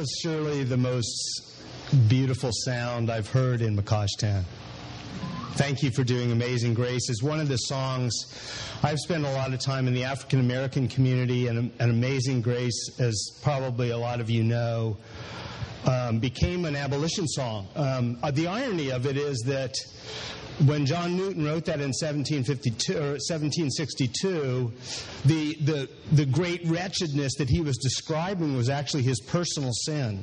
was surely the most beautiful sound I've heard in Town. Thank you for doing Amazing Grace. Is one of the songs I've spent a lot of time in the African American community, and, and Amazing Grace, as probably a lot of you know, um, became an abolition song. Um, uh, the irony of it is that when John Newton wrote that in 1752 or 1762, the, the, the great wretchedness that he was describing was actually his personal sin.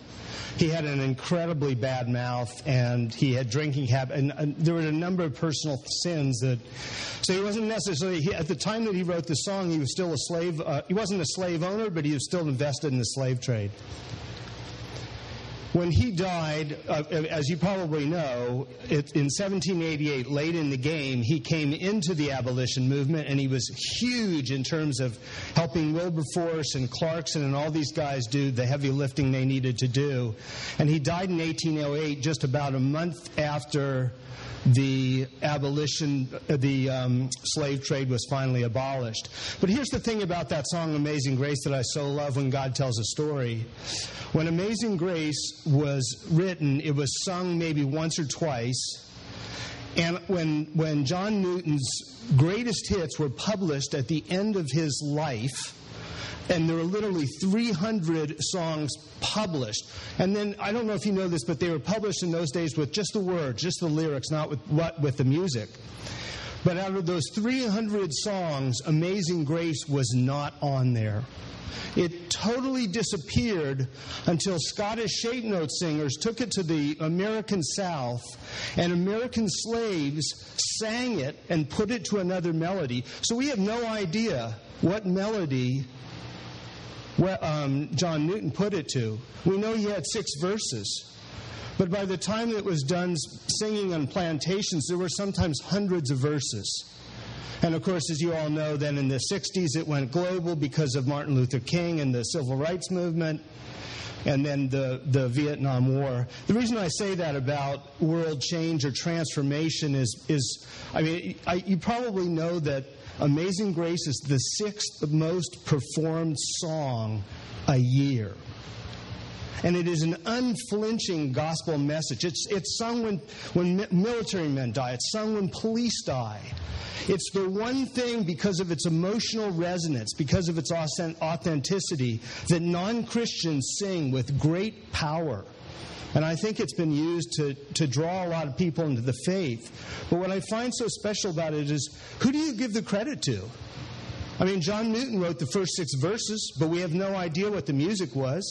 He had an incredibly bad mouth, and he had drinking habit, and, and there were a number of personal sins that. So he wasn't necessarily he, at the time that he wrote the song. He was still a slave. Uh, he wasn't a slave owner, but he was still invested in the slave trade. When he died, uh, as you probably know, it, in 1788, late in the game, he came into the abolition movement and he was huge in terms of helping Wilberforce and Clarkson and all these guys do the heavy lifting they needed to do. And he died in 1808, just about a month after the abolition, the um, slave trade was finally abolished. But here's the thing about that song, Amazing Grace, that I so love when God tells a story. When Amazing Grace was written, it was sung maybe once or twice. And when, when John Newton's greatest hits were published at the end of his life, and there were literally 300 songs published. And then I don't know if you know this, but they were published in those days with just the words, just the lyrics, not with what with the music. But out of those 300 songs, Amazing Grace was not on there. It totally disappeared until Scottish shape note singers took it to the American South, and American slaves sang it and put it to another melody. So we have no idea what melody um, John Newton put it to. We know he had six verses. But by the time it was done singing on plantations, there were sometimes hundreds of verses. And of course, as you all know, then in the 60s it went global because of Martin Luther King and the civil rights movement and then the, the Vietnam War. The reason I say that about world change or transformation is, is I mean, I, you probably know that Amazing Grace is the sixth most performed song a year. And it is an unflinching gospel message. It's, it's sung when, when military men die, it's sung when police die. It's the one thing, because of its emotional resonance, because of its authenticity, that non Christians sing with great power. And I think it's been used to, to draw a lot of people into the faith. But what I find so special about it is who do you give the credit to? I mean, John Newton wrote the first six verses, but we have no idea what the music was.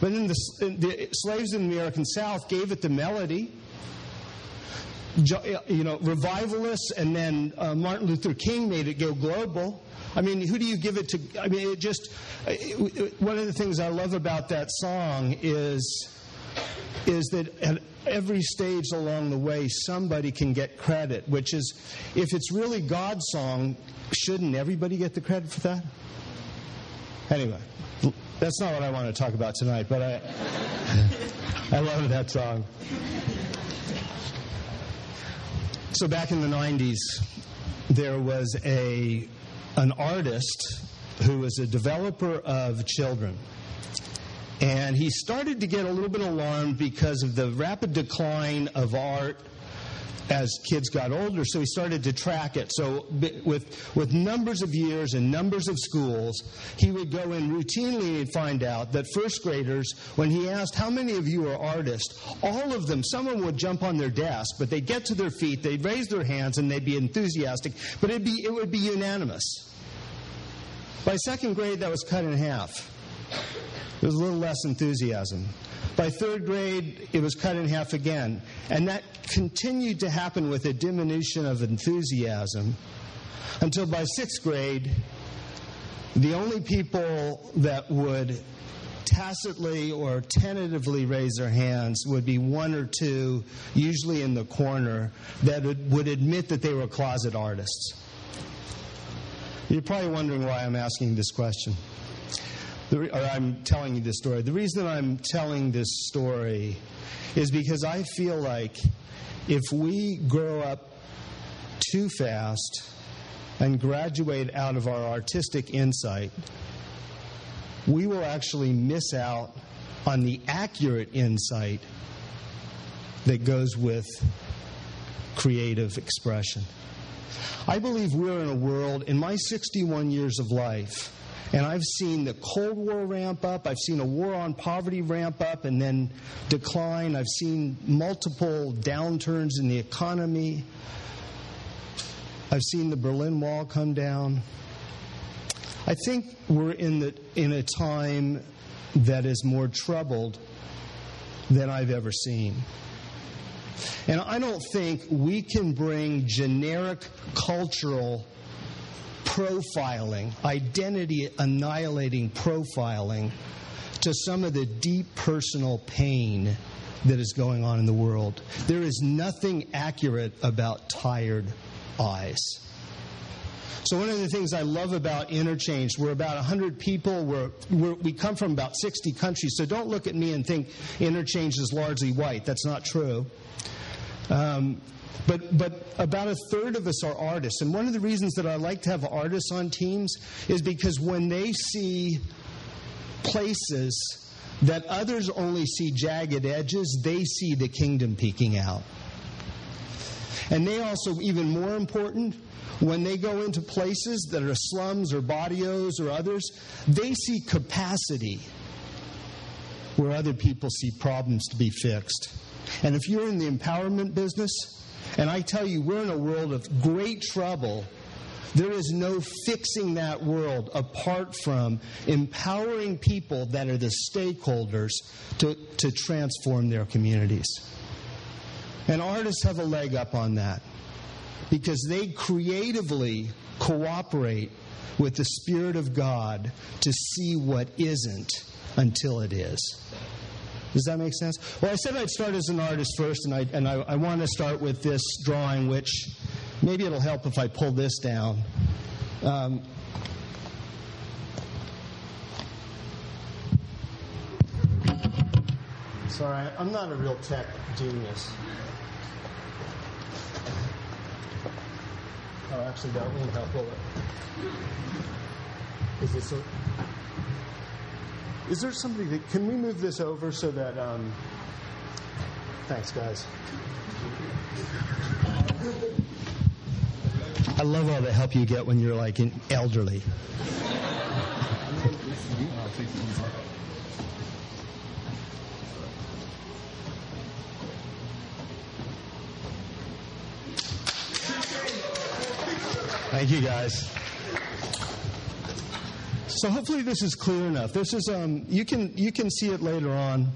But then the, the slaves in the American South gave it the melody. You know, revivalists, and then uh, Martin Luther King made it go global. I mean, who do you give it to? I mean, it just. It, one of the things I love about that song is is that at every stage along the way, somebody can get credit, which is, if it's really God's song, shouldn't everybody get the credit for that? Anyway, that's not what I want to talk about tonight, but I, I love that song. So back in the 90s, there was a, an artist who was a developer of children. And he started to get a little bit alarmed because of the rapid decline of art as kids got older, so he started to track it. So, with, with numbers of years and numbers of schools, he would go in routinely and find out that first graders, when he asked, How many of you are artists? all of them, someone would jump on their desk, but they'd get to their feet, they'd raise their hands, and they'd be enthusiastic, but it'd be, it would be unanimous. By second grade, that was cut in half. There was a little less enthusiasm. By third grade, it was cut in half again. And that continued to happen with a diminution of enthusiasm until by sixth grade, the only people that would tacitly or tentatively raise their hands would be one or two, usually in the corner, that would admit that they were closet artists. You're probably wondering why I'm asking this question the, or I'm telling you this story. The reason I'm telling this story is because I feel like if we grow up too fast and graduate out of our artistic insight, we will actually miss out on the accurate insight that goes with creative expression. I believe we're in a world, in my 61 years of life, and I've seen the Cold War ramp up. I've seen a war on poverty ramp up and then decline. I've seen multiple downturns in the economy. I've seen the Berlin Wall come down. I think we're in, the, in a time that is more troubled than I've ever seen. And I don't think we can bring generic cultural profiling, identity annihilating profiling, to some of the deep personal pain that is going on in the world. There is nothing accurate about tired eyes. So, one of the things I love about InnerChange, we're about 100 people. We're, we're, we come from about 60 countries. So, don't look at me and think InnerChange is largely white. That's not true. Um, but, but about a third of us are artists. And one of the reasons that I like to have artists on teams is because when they see places that others only see jagged edges, they see the kingdom peeking out. And they also, even more important, when they go into places that are slums or barrios or others, they see capacity where other people see problems to be fixed. And if you're in the empowerment business, and I tell you, we're in a world of great trouble. There is no fixing that world apart from empowering people that are the stakeholders to, to transform their communities. And artists have a leg up on that because they creatively cooperate with the Spirit of God to see what isn't until it is. Does that make sense? Well, I said I'd start as an artist first, and I, and I, I want to start with this drawing, which maybe it'll help if I pull this down. Um, sorry, I'm not a real tech genius. Oh, actually, that won't help, will it? Is this a. Is there somebody that can we move this over so that? Um, thanks, guys. I love all the help you get when you're like an elderly. Thank you, guys. So hopefully this is clear enough. This is um, you can you can see it later on.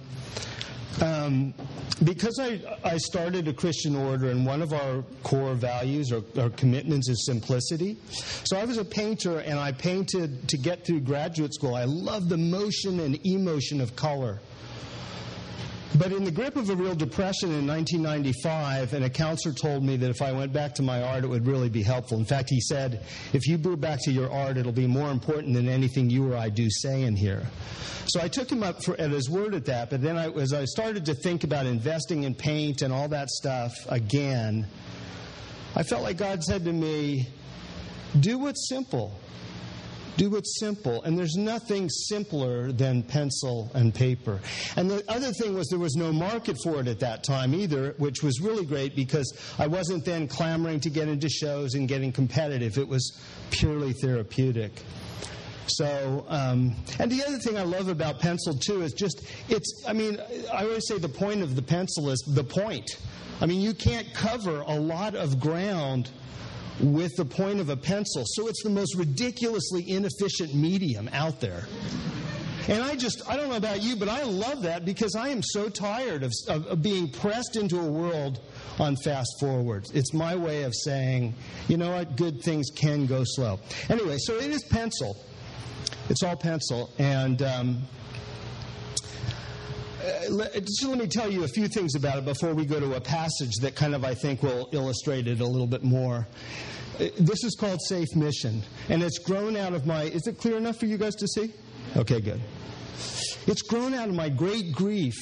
Um, because I, I started a Christian order, and one of our core values or, or, commitments is simplicity. So I was a painter, and I painted to get through graduate school. I love the motion and emotion of color. But in the grip of a real depression in 1995, and a counselor told me that if I went back to my art, it would really be helpful. In fact, he said, if you go back to your art, it'll be more important than anything you or I do say in here. So I took him up for, at his word at that. But then, I, as I started to think about investing in paint and all that stuff again, I felt like God said to me, do what's simple. Do it simple. And there's nothing simpler than pencil and paper. And the other thing was there was no market for it at that time either, which was really great because I wasn't then clamoring to get into shows and getting competitive. It was purely therapeutic. So, um, and the other thing I love about pencil too is just it's. I mean, I always say the point of the pencil is the point. I mean, you can't cover a lot of ground with the point of a pencil. So it's the most ridiculously inefficient medium out there. And I just, I don't know about you, but I love that because I am so tired of, of, of, being pressed into a world on fast forwards. It's my way of saying, you know what, good things can go slow. Anyway, so it is pencil. It's all pencil. And um, uh, just let me tell you a few things about it before we go to a passage that kind of, I think, will illustrate it a little bit more. Uh, this is called Safe Mission, and it's grown out of my. Is it clear enough for you guys to see? Okay, good. It's grown out of my great grief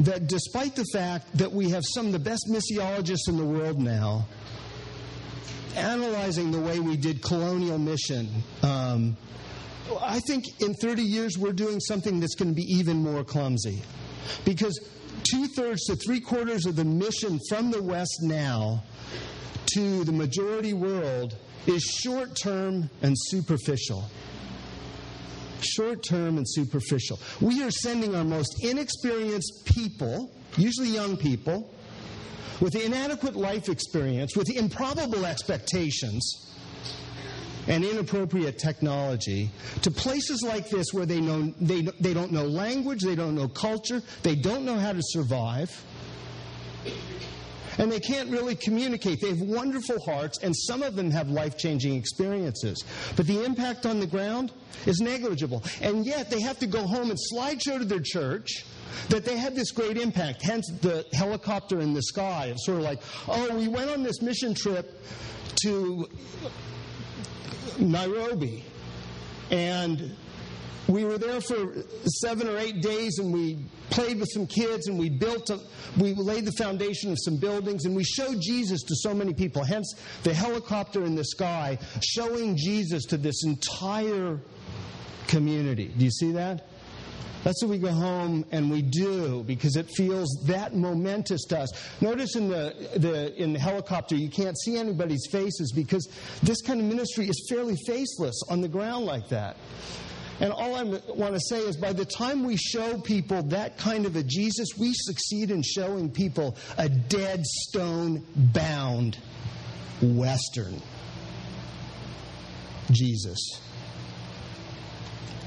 that despite the fact that we have some of the best missiologists in the world now, analyzing the way we did colonial mission, um, I think in 30 years we're doing something that's going to be even more clumsy. Because two thirds to three quarters of the mission from the West now to the majority world is short term and superficial. Short term and superficial. We are sending our most inexperienced people, usually young people, with inadequate life experience, with improbable expectations and inappropriate technology to places like this where they, know, they, they don't know language, they don't know culture, they don't know how to survive, and they can't really communicate. They have wonderful hearts, and some of them have life changing experiences. But the impact on the ground is negligible. And yet they have to go home and slideshow to their church that they had this great impact. Hence the helicopter in the sky. It's sort of like, oh, we went on this mission trip to Nairobi. And we were there for seven or eight days and we played with some kids and we built a, we laid the foundation of some buildings and we showed jesus to so many people. Hence the helicopter in the sky showing jesus to this entire community. Do you see that that's what we go home and we do because it feels that momentous to us. Notice in the, the, in the helicopter, you can't see anybody's faces because this kind of ministry is fairly faceless on the ground like that. And all I want to say is by the time we show people that kind of a Jesus, we succeed in showing people a dead stone bound Western Jesus.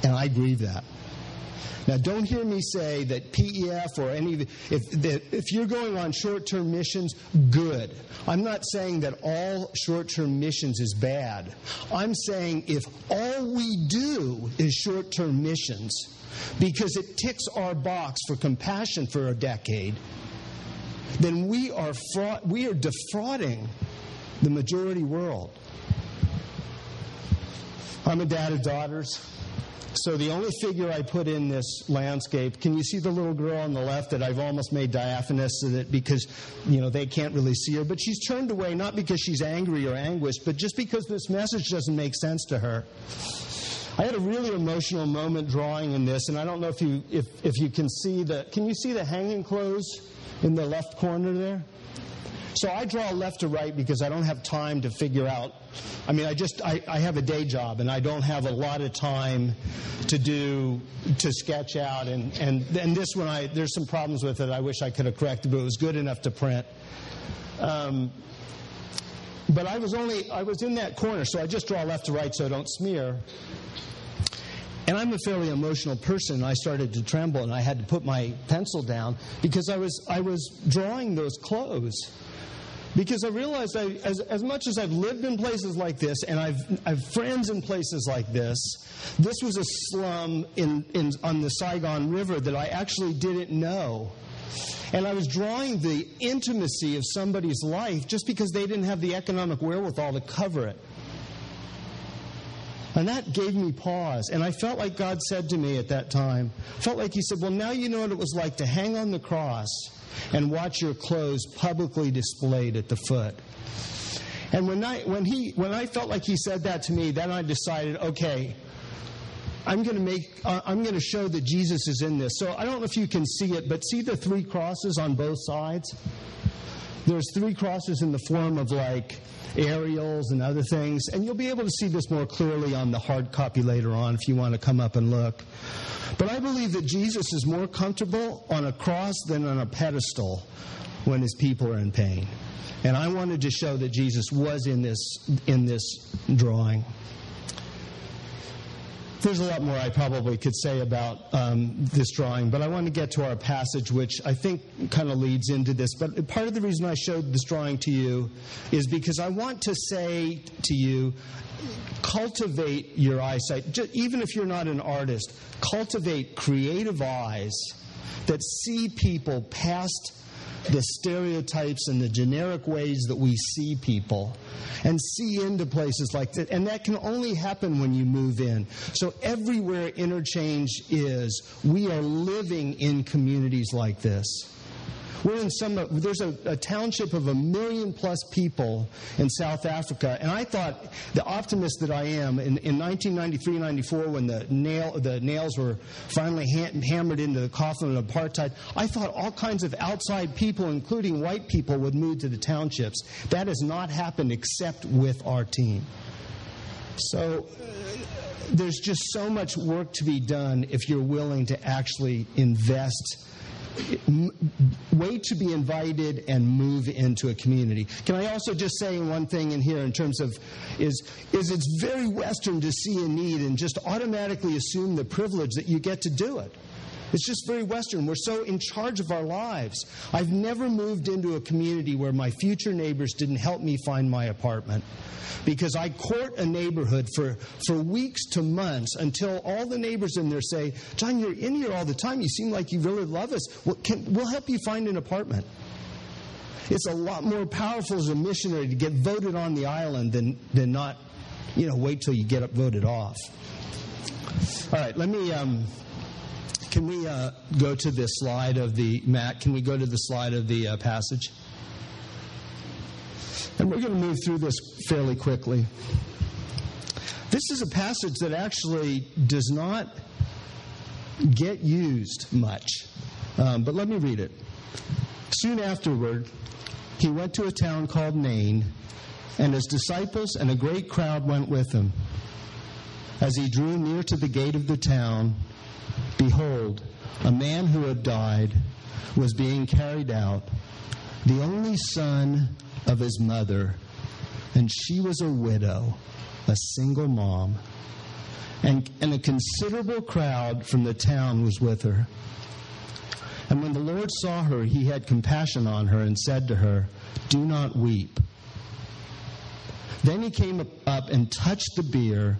And I grieve that. Now, don't hear me say that PEF or any of the, if, that if you're going on short term missions, good. I'm not saying that all short term missions is bad. I'm saying if all we do is short term missions, because it ticks our box for compassion for a decade, then we are, fraud, we are defrauding the majority world. I'm a dad of daughters. So the only figure I put in this landscape, can you see the little girl on the left that I've almost made diaphanous so that because you know they can't really see her, but she's turned away not because she's angry or anguished, but just because this message doesn't make sense to her. I had a really emotional moment drawing in this, and I don't know if you if, if you can see the can you see the hanging clothes in the left corner there? So I draw left to right because I don't have time to figure out. I mean, I just I, I have a day job and I don't have a lot of time to do to sketch out and and and this one I there's some problems with it. I wish I could have corrected, but it was good enough to print. Um, but I was only I was in that corner, so I just draw left to right so I don't smear. And I'm a fairly emotional person. I started to tremble and I had to put my pencil down because I was I was drawing those clothes. Because I realized I, as, as much as I've lived in places like this and I've, I've friends in places like this, this was a slum in, in, on the Saigon River that I actually didn't know. And I was drawing the intimacy of somebody's life just because they didn't have the economic wherewithal to cover it. And that gave me pause. And I felt like God said to me at that time, felt like He said, Well, now you know what it was like to hang on the cross and watch your clothes publicly displayed at the foot. And when I, when, he, when I felt like he said that to me, then I decided, okay, I'm going to make, uh, I'm going to show that Jesus is in this. So I don't know if you can see it, but see the three crosses on both sides? There's three crosses in the form of like aerials and other things, and you'll be able to see this more clearly on the hard copy later on if you want to come up and look. But I believe that Jesus is more comfortable on a cross than on a pedestal when his people are in pain. And I wanted to show that Jesus was in this, in this drawing. There's a lot more I probably could say about um, this drawing, but I want to get to our passage, which I think kind of leads into this. But part of the reason I showed this drawing to you is because I want to say to you cultivate your eyesight. Just, even if you're not an artist, cultivate creative eyes that see people past the stereotypes and the generic ways that we see people and see into places like that. And that can only happen when you move in. So, everywhere InnerChange is, we are living in communities like this. We're in some, there's a, a, township of a million plus people in South Africa. And I thought, the optimist that I am, in, in 1993 94, when the, nail, the nails were finally ha- hammered into the coffin of apartheid, I thought all kinds of outside people, including white people, would move to the townships. That has not happened except with our team. So there's just so much work to be done if you're willing to actually invest wait to be invited and move into a community. Can I also just say one thing in here in terms of is is it's very Western to see a need and just automatically assume the privilege that you get to do it. It's just very Western. We're so in charge of our lives. I've never moved into a community where my future neighbors didn't help me find my apartment because I court a neighborhood for, for weeks to months until all the neighbors in there say, John, you're in here all the time. You seem like you really love us. Well, can, we'll help you find an apartment. It's a lot more powerful as a missionary to get voted on the island than, than not, you know, wait till you get voted off. All right, let me. Um, can we uh, go to this slide of the Matt? Can we go to the slide of the uh, passage? And we're going to move through this fairly quickly. This is a passage that actually does not get used much. Um, but let me read it. Soon afterward, he went to a town called Nain, and his disciples and a great crowd went with him. As he drew near to the gate of the town, behold, a man who had died was being carried out, the only son of his mother, and she was a widow, a single mom. And, and a considerable crowd from the town was with her. And when the Lord saw her, he had compassion on her and said to her, Do not weep. Then he came up and touched the bier,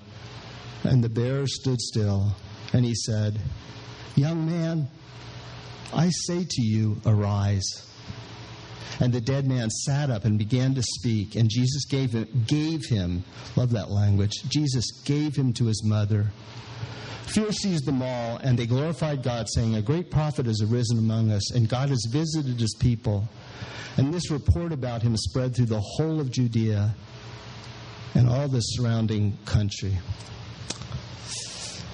and the bearer stood still. And he said, Young man, I say to you, arise. And the dead man sat up and began to speak, and Jesus gave him, gave him love that language, Jesus gave him to his mother. Fear seized them all, and they glorified God, saying, A great prophet has arisen among us, and God has visited his people. And this report about him spread through the whole of Judea and all the surrounding country.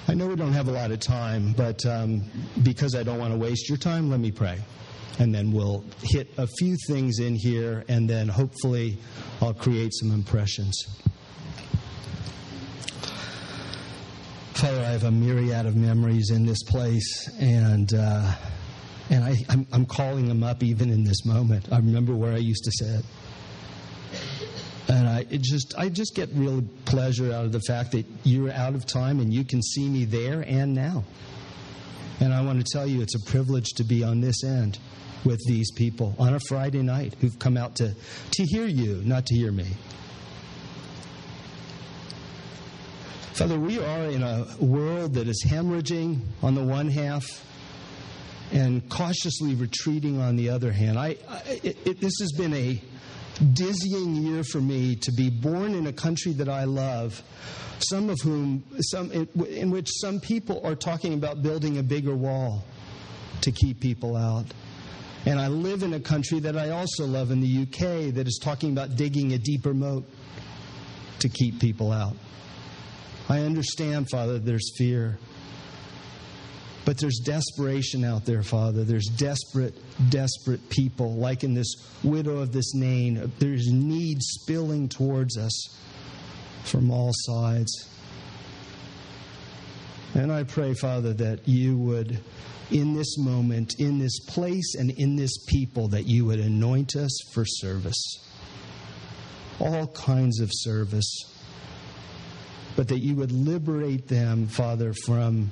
I know we don't have a lot of time, but um, because I don't want to waste your time, let me pray and then we'll hit a few things in here, and then hopefully I'll create some impressions. Father, I have a myriad of memories in this place, and uh, and I, I'm calling them up even in this moment. I remember where I used to sit, and I just I just get real pleasure out of the fact that you're out of time and you can see me there and now. And I want to tell you, it's a privilege to be on this end with these people on a Friday night who've come out to, to hear you, not to hear me. Father, we are in a world that is hemorrhaging on the one half and cautiously retreating on the other hand. I, I it, this has been a dizzying year for me to be born in a country that I love, some of whom, some in, in which some people are talking about building a bigger wall to keep people out. And I live in a country that I also love in the UK that is talking about digging a deeper moat to keep people out. I understand, Father, there's fear. But there's desperation out there, Father. There's desperate, desperate people, like in this widow of this Nain. There's need spilling towards us from all sides. And I pray, Father, that you would in this moment, in this place, and in this people that you would anoint us for service. All kinds of service. But that you would liberate them, Father, from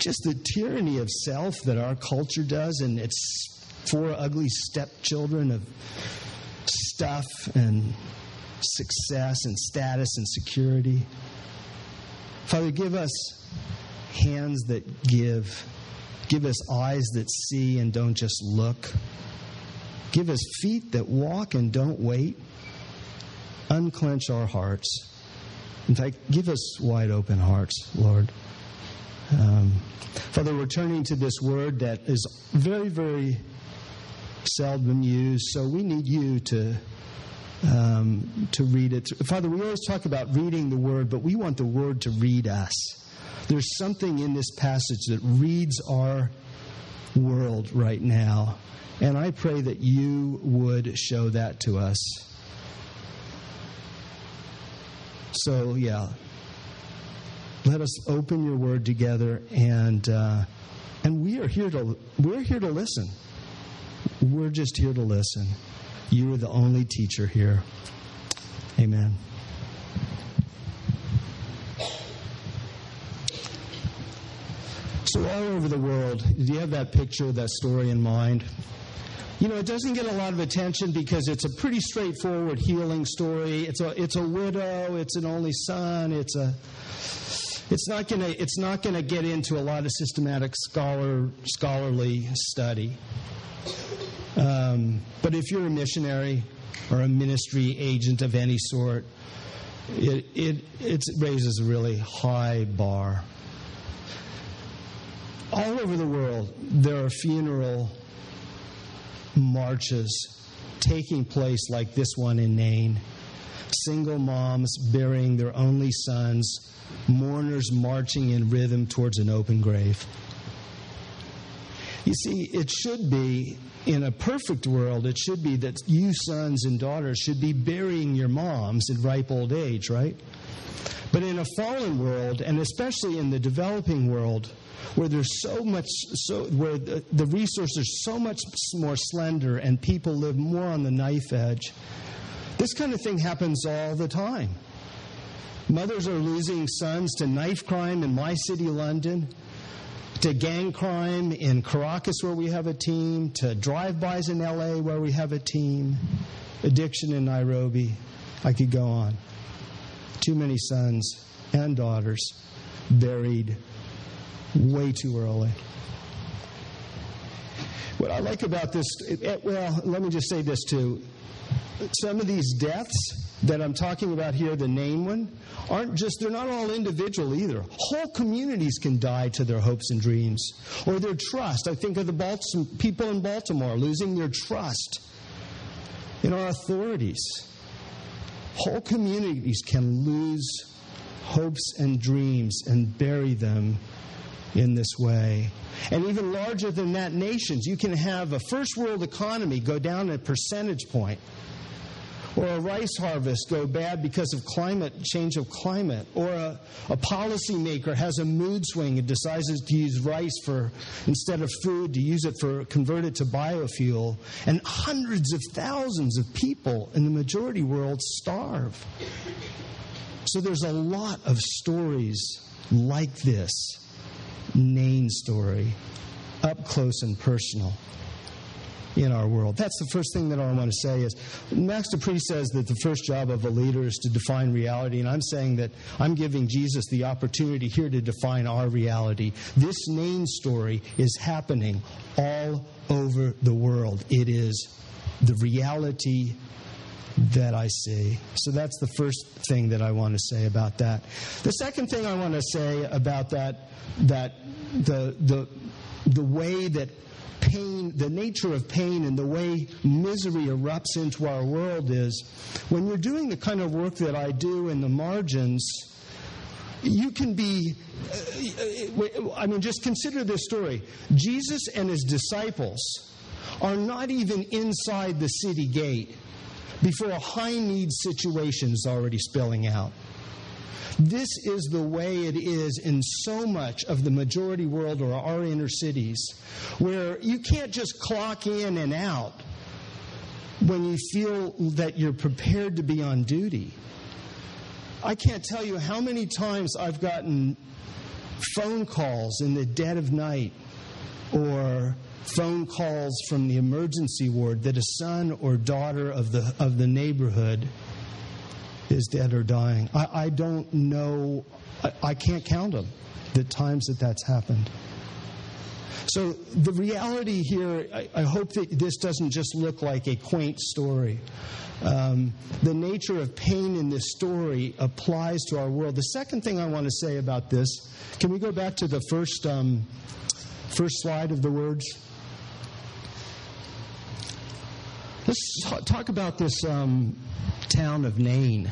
just the tyranny of self that our culture does and its four ugly stepchildren of stuff and success and status and security. Father, give us hands that give Give us eyes that see and don't just look. Give us feet that walk and don't wait. Unclench our hearts. In fact, give us wide open hearts, Lord. Um, Father, we're turning to this word that is very, very seldom used, so we need you to. Um, to read it. Father, we always talk about reading the Word, but we want the Word to read us. There's something in this passage that reads our world right now. And I pray that you would show that to us. So, yeah, let us open your word together and. Uh, and we are here to we're here to listen. We're just here to listen. You are the only teacher here. Amen. So all over the world, do you have that picture, that story in mind? You know, it doesn't get a lot of attention because it's a pretty straightforward healing story. It's a it's a widow, it's an only son, it's a it's not going to it's not going to get into a lot of systematic scholar scholarly study. Um, but if you're a missionary or a ministry agent of any sort, it, it it raises a really high bar. All over the world, there are funeral marches taking place like this one in Nain. Single moms burying their only sons mourners marching in rhythm towards an open grave. You see, it should be, in a perfect world, it should be that you sons and daughters should be burying your moms in ripe old age, right? But in a fallen world, and especially in the developing world, where there's so much, so where the, the resources are so much more slender and people live more on the knife edge, this kind of thing happens all the time. Mothers are losing sons to knife crime in my city, London, to gang crime in Caracas, where we have a team, to drive bys in LA, where we have a team, addiction in Nairobi. I could go on. Too many sons and daughters buried way too early. What I like about this, eh, well, let me just say this too. Some of these deaths that I'm talking about here, the Nain one, aren't just, they're not all individual either. Whole communities can die to their hopes and dreams or their trust. I think of the Baltimore, people in Baltimore losing their trust in our authorities. Whole communities can lose hopes and dreams and bury them in this way. And even larger than that, nations. You can have a first world economy go down a percentage point or a rice harvest go bad because of climate change of climate, or a, a policymaker has a mood swing and decides to use rice for instead of food to use it for convert it to biofuel, and hundreds of thousands of people in the majority world starve. So there's a lot of stories like this Nain story, up close and personal in our world. That's the first thing that I want to say is Max De Pree says that the first job of a leader is to define reality, and I'm saying that I'm giving Jesus the opportunity here to define our reality. This Nain story is happening all over the world. It is the reality that I see. So that's the first thing that I want to say about that. The second thing I want to say about that that the the the way that pain, the nature of pain and the way misery erupts into our world is when you're doing the kind of work that I do in the margins, you can be, uh, I mean, just consider this story. Jesus and his disciples are not even inside the city gate before a high need situation is already spilling out. This is the way it is in so much of the majority world or our inner cities, where you can't just clock in and out when you feel that you're prepared to be on duty. I can't tell you how many times I've gotten phone calls in the dead of night or phone calls from the emergency ward that a son or daughter of the, of the neighborhood is dead or dying. I, I don't know, I, I can't count them, the times that that's happened. So the reality here, I, I, hope that this doesn't just look like a quaint story. Um, the nature of pain in this story applies to our world. The second thing I want to say about this, can we go back to the first um, first slide of the words? Let's talk about this um, town of Nain.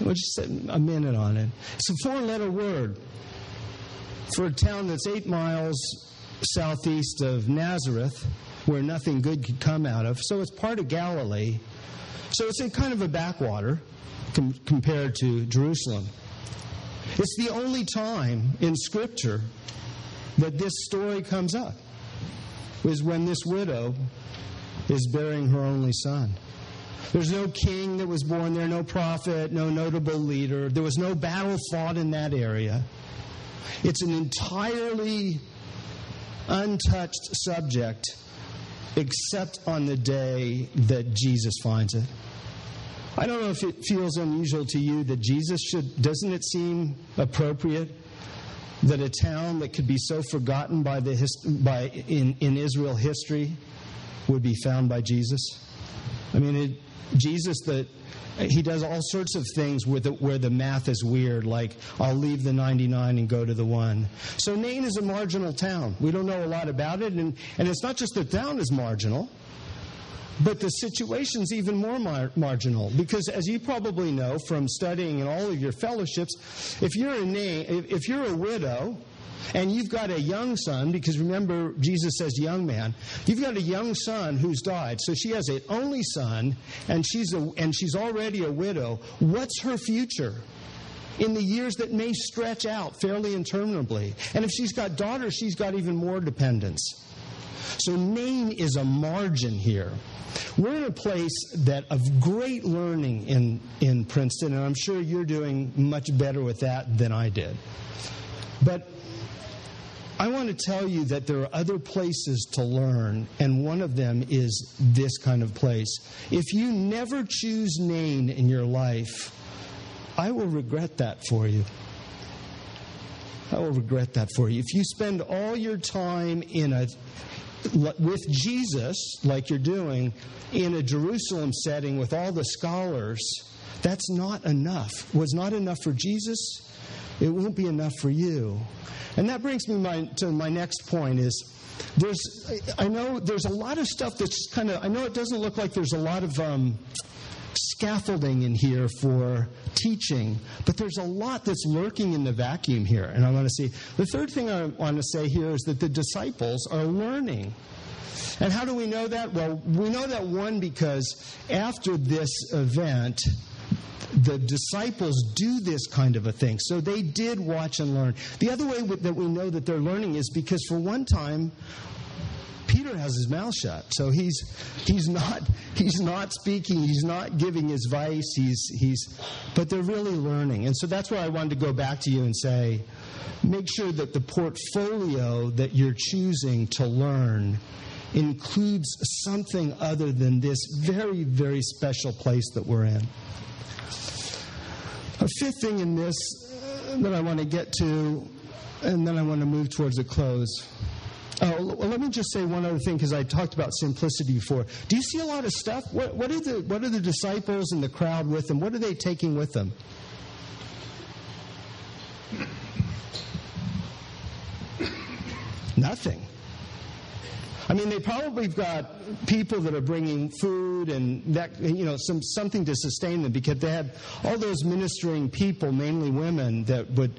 We'll just a minute on it. It's a four letter word for a town that's eight miles southeast of Nazareth, where nothing good could come out of. So it's part of Galilee. So it's in kind of a backwater com- compared to Jerusalem. It's the only time in Scripture that this story comes up, is when this widow is bearing her only son. There's no king that was born there, no prophet, no notable leader. There was no battle fought in that area. It's an entirely untouched subject except on the day that Jesus finds it. I don't know if it feels unusual to you that Jesus should, doesn't it seem appropriate that a town that could be so forgotten by the, by, in, in Israel history would be found by Jesus? I mean, it, Jesus, that he does all sorts of things with it where the math is weird, like I'll leave the 99 and go to the one. So Nain is a marginal town. We don't know a lot about it, and, and it's not just the town is marginal. But the situation's even more mar- marginal because, as you probably know from studying in all of your fellowships, if you're a na- if you're a widow and you've got a young son, because remember Jesus says young man, you've got a young son who's died, so she has an only son, and she's a, and she's already a widow. What's her future? in the years that may stretch out fairly interminably. And if she's got daughters, she's got even more dependence. So Nain is a margin here. We're in a place that of great learning in, in Princeton, and I'm sure you're doing much better with that than I did. But I want to tell you that there are other places to learn, and one of them is this kind of place. If you never choose Nain in your life, I will regret that for you. I will regret that for you. If you spend all your time in a with Jesus, like you're doing, in a Jerusalem setting with all the scholars, that's not enough. Was not enough for Jesus, it won't be enough for you. And that brings me my, to my next point is there's I know there's a lot of stuff that's kind of I know it doesn't look like there's a lot of um, scaffolding in here for teaching, but there's a lot that's lurking in the vacuum here. And I want to see the third thing I want to say here is that the disciples are learning. And how do we know that? Well, we know that one because after this event, the disciples do this kind of a thing. So they did watch and learn. The other way that we know that they're learning is because for one time, Peter has his mouth shut. So he's he's not he's not speaking, he's not giving his advice, he's he's but they're really learning. And so that's why I wanted to go back to you and say make sure that the portfolio that you're choosing to learn includes something other than this very very special place that we're in. A fifth thing in this that I want to get to and then I want to move towards a close Oh, let me just say one other thing because I talked about simplicity before. Do you see a lot of stuff? What, what, are the, what are the disciples and the crowd with them? What are they taking with them? Nothing. I mean, they probably have got people that are bringing food and that, you know, some, something to sustain them because they had all those ministering people, mainly women, that would,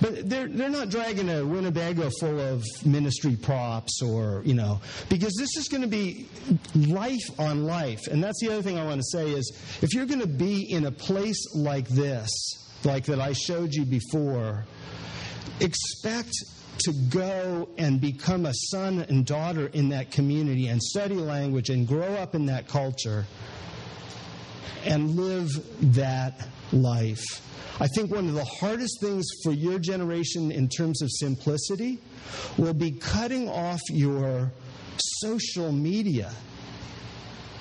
but they're, they're not dragging a Winnebago full of ministry props or, you know, because this is going to be life on life. And that's the other thing I want to say is if you're going to be in a place like this, like that I showed you before, expect to go and become a son and daughter in that community and study language and grow up in that culture and live that life. I think one of the hardest things for your generation in terms of simplicity will be cutting off your social media.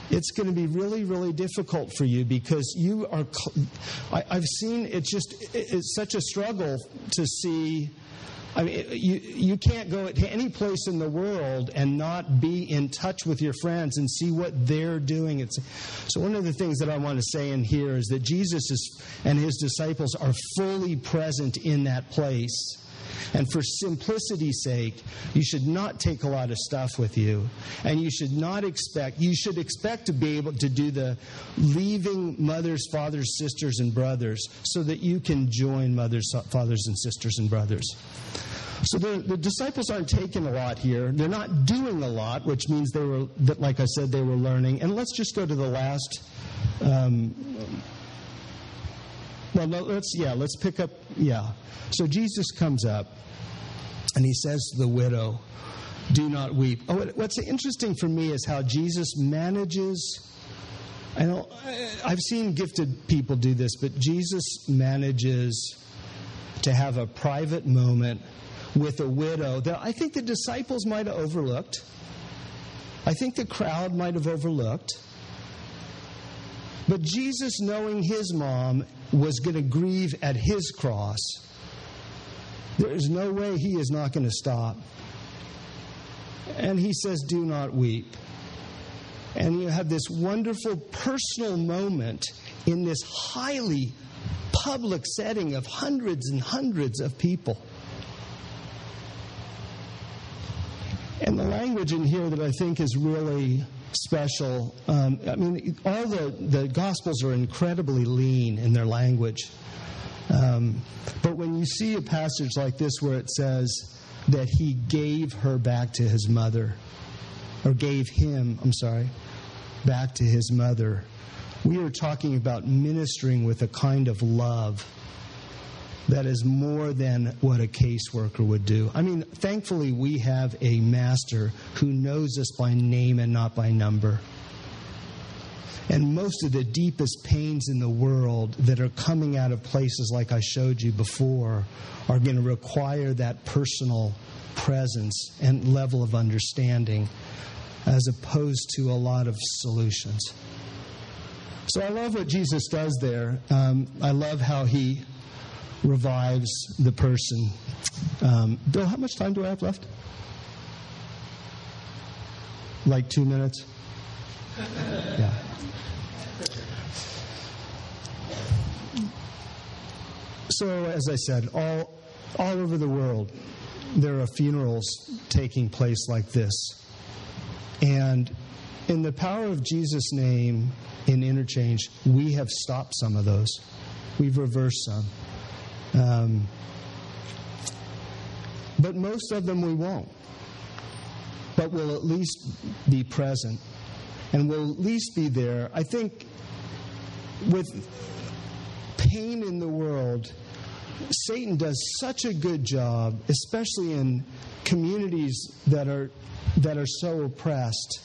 It's going to be really, really difficult for you because you are. I, have seen it's just, it's such a struggle to see I mean, you, you can't go to any place in the world and not be in touch with your friends and see what they're doing. It's, so, one of the things that I want to say in here is that Jesus is, and his disciples are fully present in that place. And for simplicity's sake, you should not take a lot of stuff with you. And you should not expect, you should expect to be able to do the leaving mothers, fathers, sisters, and brothers so that you can join mothers, fathers, and sisters and brothers. So the, the, disciples aren't taking a lot here. They're not doing a lot, which means they were, like I said, they were learning. And let's just go to the last. Um, well, let's yeah, let's pick up yeah. So Jesus comes up, and he says to the widow, "Do not weep." Oh, what's interesting for me is how Jesus manages. I know I've seen gifted people do this, but Jesus manages to have a private moment with a widow that I think the disciples might have overlooked. I think the crowd might have overlooked. But Jesus, knowing his mom was going to grieve at his cross, there is no way he is not going to stop. And he says, Do not weep. And you have this wonderful personal moment in this highly public setting of hundreds and hundreds of people. And the language in here that I think is really special. Um, I mean, all the, the Gospels are incredibly lean in their language. Um, but when you see a passage like this where it says that he gave her back to his mother, or gave him, I'm sorry, back to his mother, we are talking about ministering with a kind of love that is more than what a caseworker would do. I mean, thankfully, we have a master who knows us by name and not by number. And most of the deepest pains in the world that are coming out of places like I showed you before are going to require that personal presence and level of understanding as opposed to a lot of solutions. So I love what Jesus does there. Um, I love how he revives the person. Um, Bill, how much time do I have left? Like two minutes? Yeah. So, as I said, all, all over the world, there are funerals taking place like this. And in the power of Jesus' name in InnerChange, we have stopped some of those. We've reversed some. Um, but most of them we won't. But we'll at least be present. And we'll at least be there. I think with pain in the world, Satan does such a good job, especially in communities that are, that are so oppressed.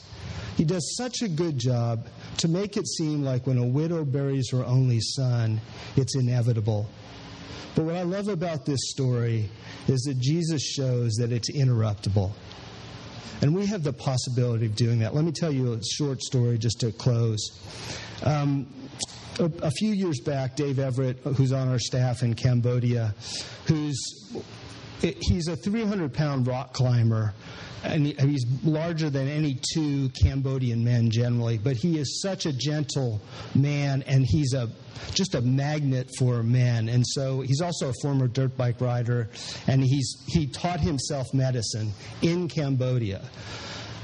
He does such a good job to make it seem like when a widow buries her only son, it's inevitable. But what I love about this story is that Jesus shows that it's interruptible. And we have the possibility of doing that. Let me tell you a short story just to close. Um, a, a, few years back, Dave Everett, who's on our staff in Cambodia, who's he's a 300 pound rock climber and he's larger than any two Cambodian men generally, but he is such a gentle man, and he's a just a magnet for men. And so he's also a former dirt bike rider, and he's he taught himself medicine in Cambodia.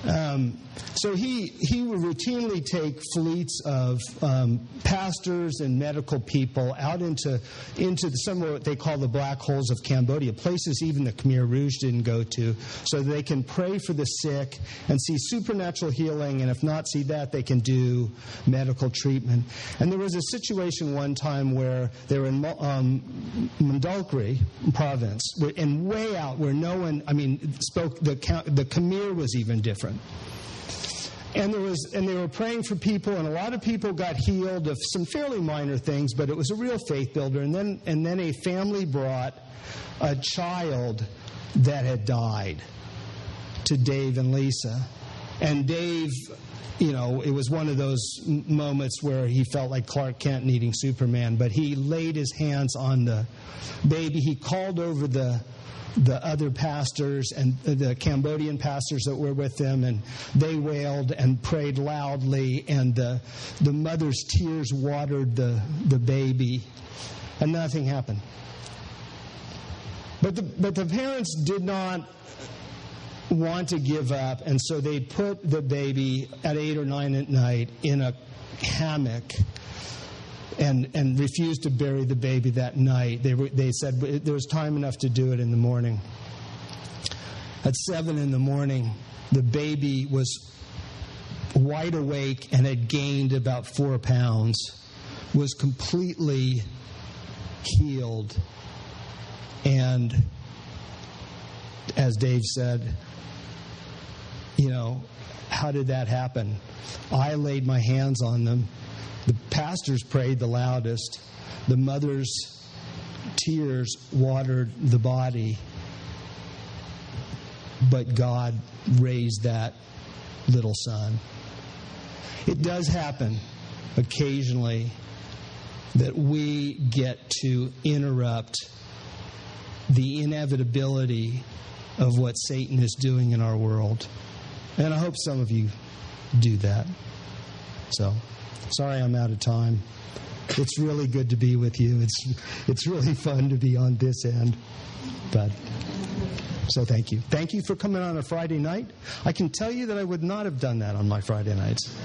Um, so he, he would routinely take fleets of um, pastors and medical people out into, into some of what they call the black holes of Cambodia, places even the Khmer Rouge didn't go to, so they can pray for the sick and see supernatural healing, and if not see that, they can do medical treatment. And there was a situation one time where they were in um, Mondulkiri province, and way out where no one, I mean, spoke, the, the Khmer was even different and there was and they were praying for people and a lot of people got healed of some fairly minor things but it was a real faith builder. And then and then a family brought a child that had died to Dave and Lisa. And Dave you know, it was one of those moments where he felt like Clark Kent needing Superman, but he laid his hands on the baby. He called over the the other pastors and the Cambodian pastors that were with them, and they wailed and prayed loudly, and the, the mother's tears watered the, the baby, and nothing happened. But the, but the parents did not want to give up, and so they put the baby at eight or nine at night in a hammock and, and refused to bury the baby that night. They, were, they said there was time enough to do it in the morning. At seven in the morning, the baby was wide awake and had gained about four pounds, was completely healed, and as Dave said, you know, how did that happen? I laid my hands on them. The pastors prayed the loudest. The mother's tears watered the body. But God raised that little son. It does happen occasionally that we get to interrupt the inevitability of what Satan is doing in our world. And I hope some of you do that. So, sorry I'm out of time. It's really good to be with you. It's it's really fun to be on this end. But so thank you. Thank you for coming on a Friday night. I can tell you that I would not have done that on my Friday nights.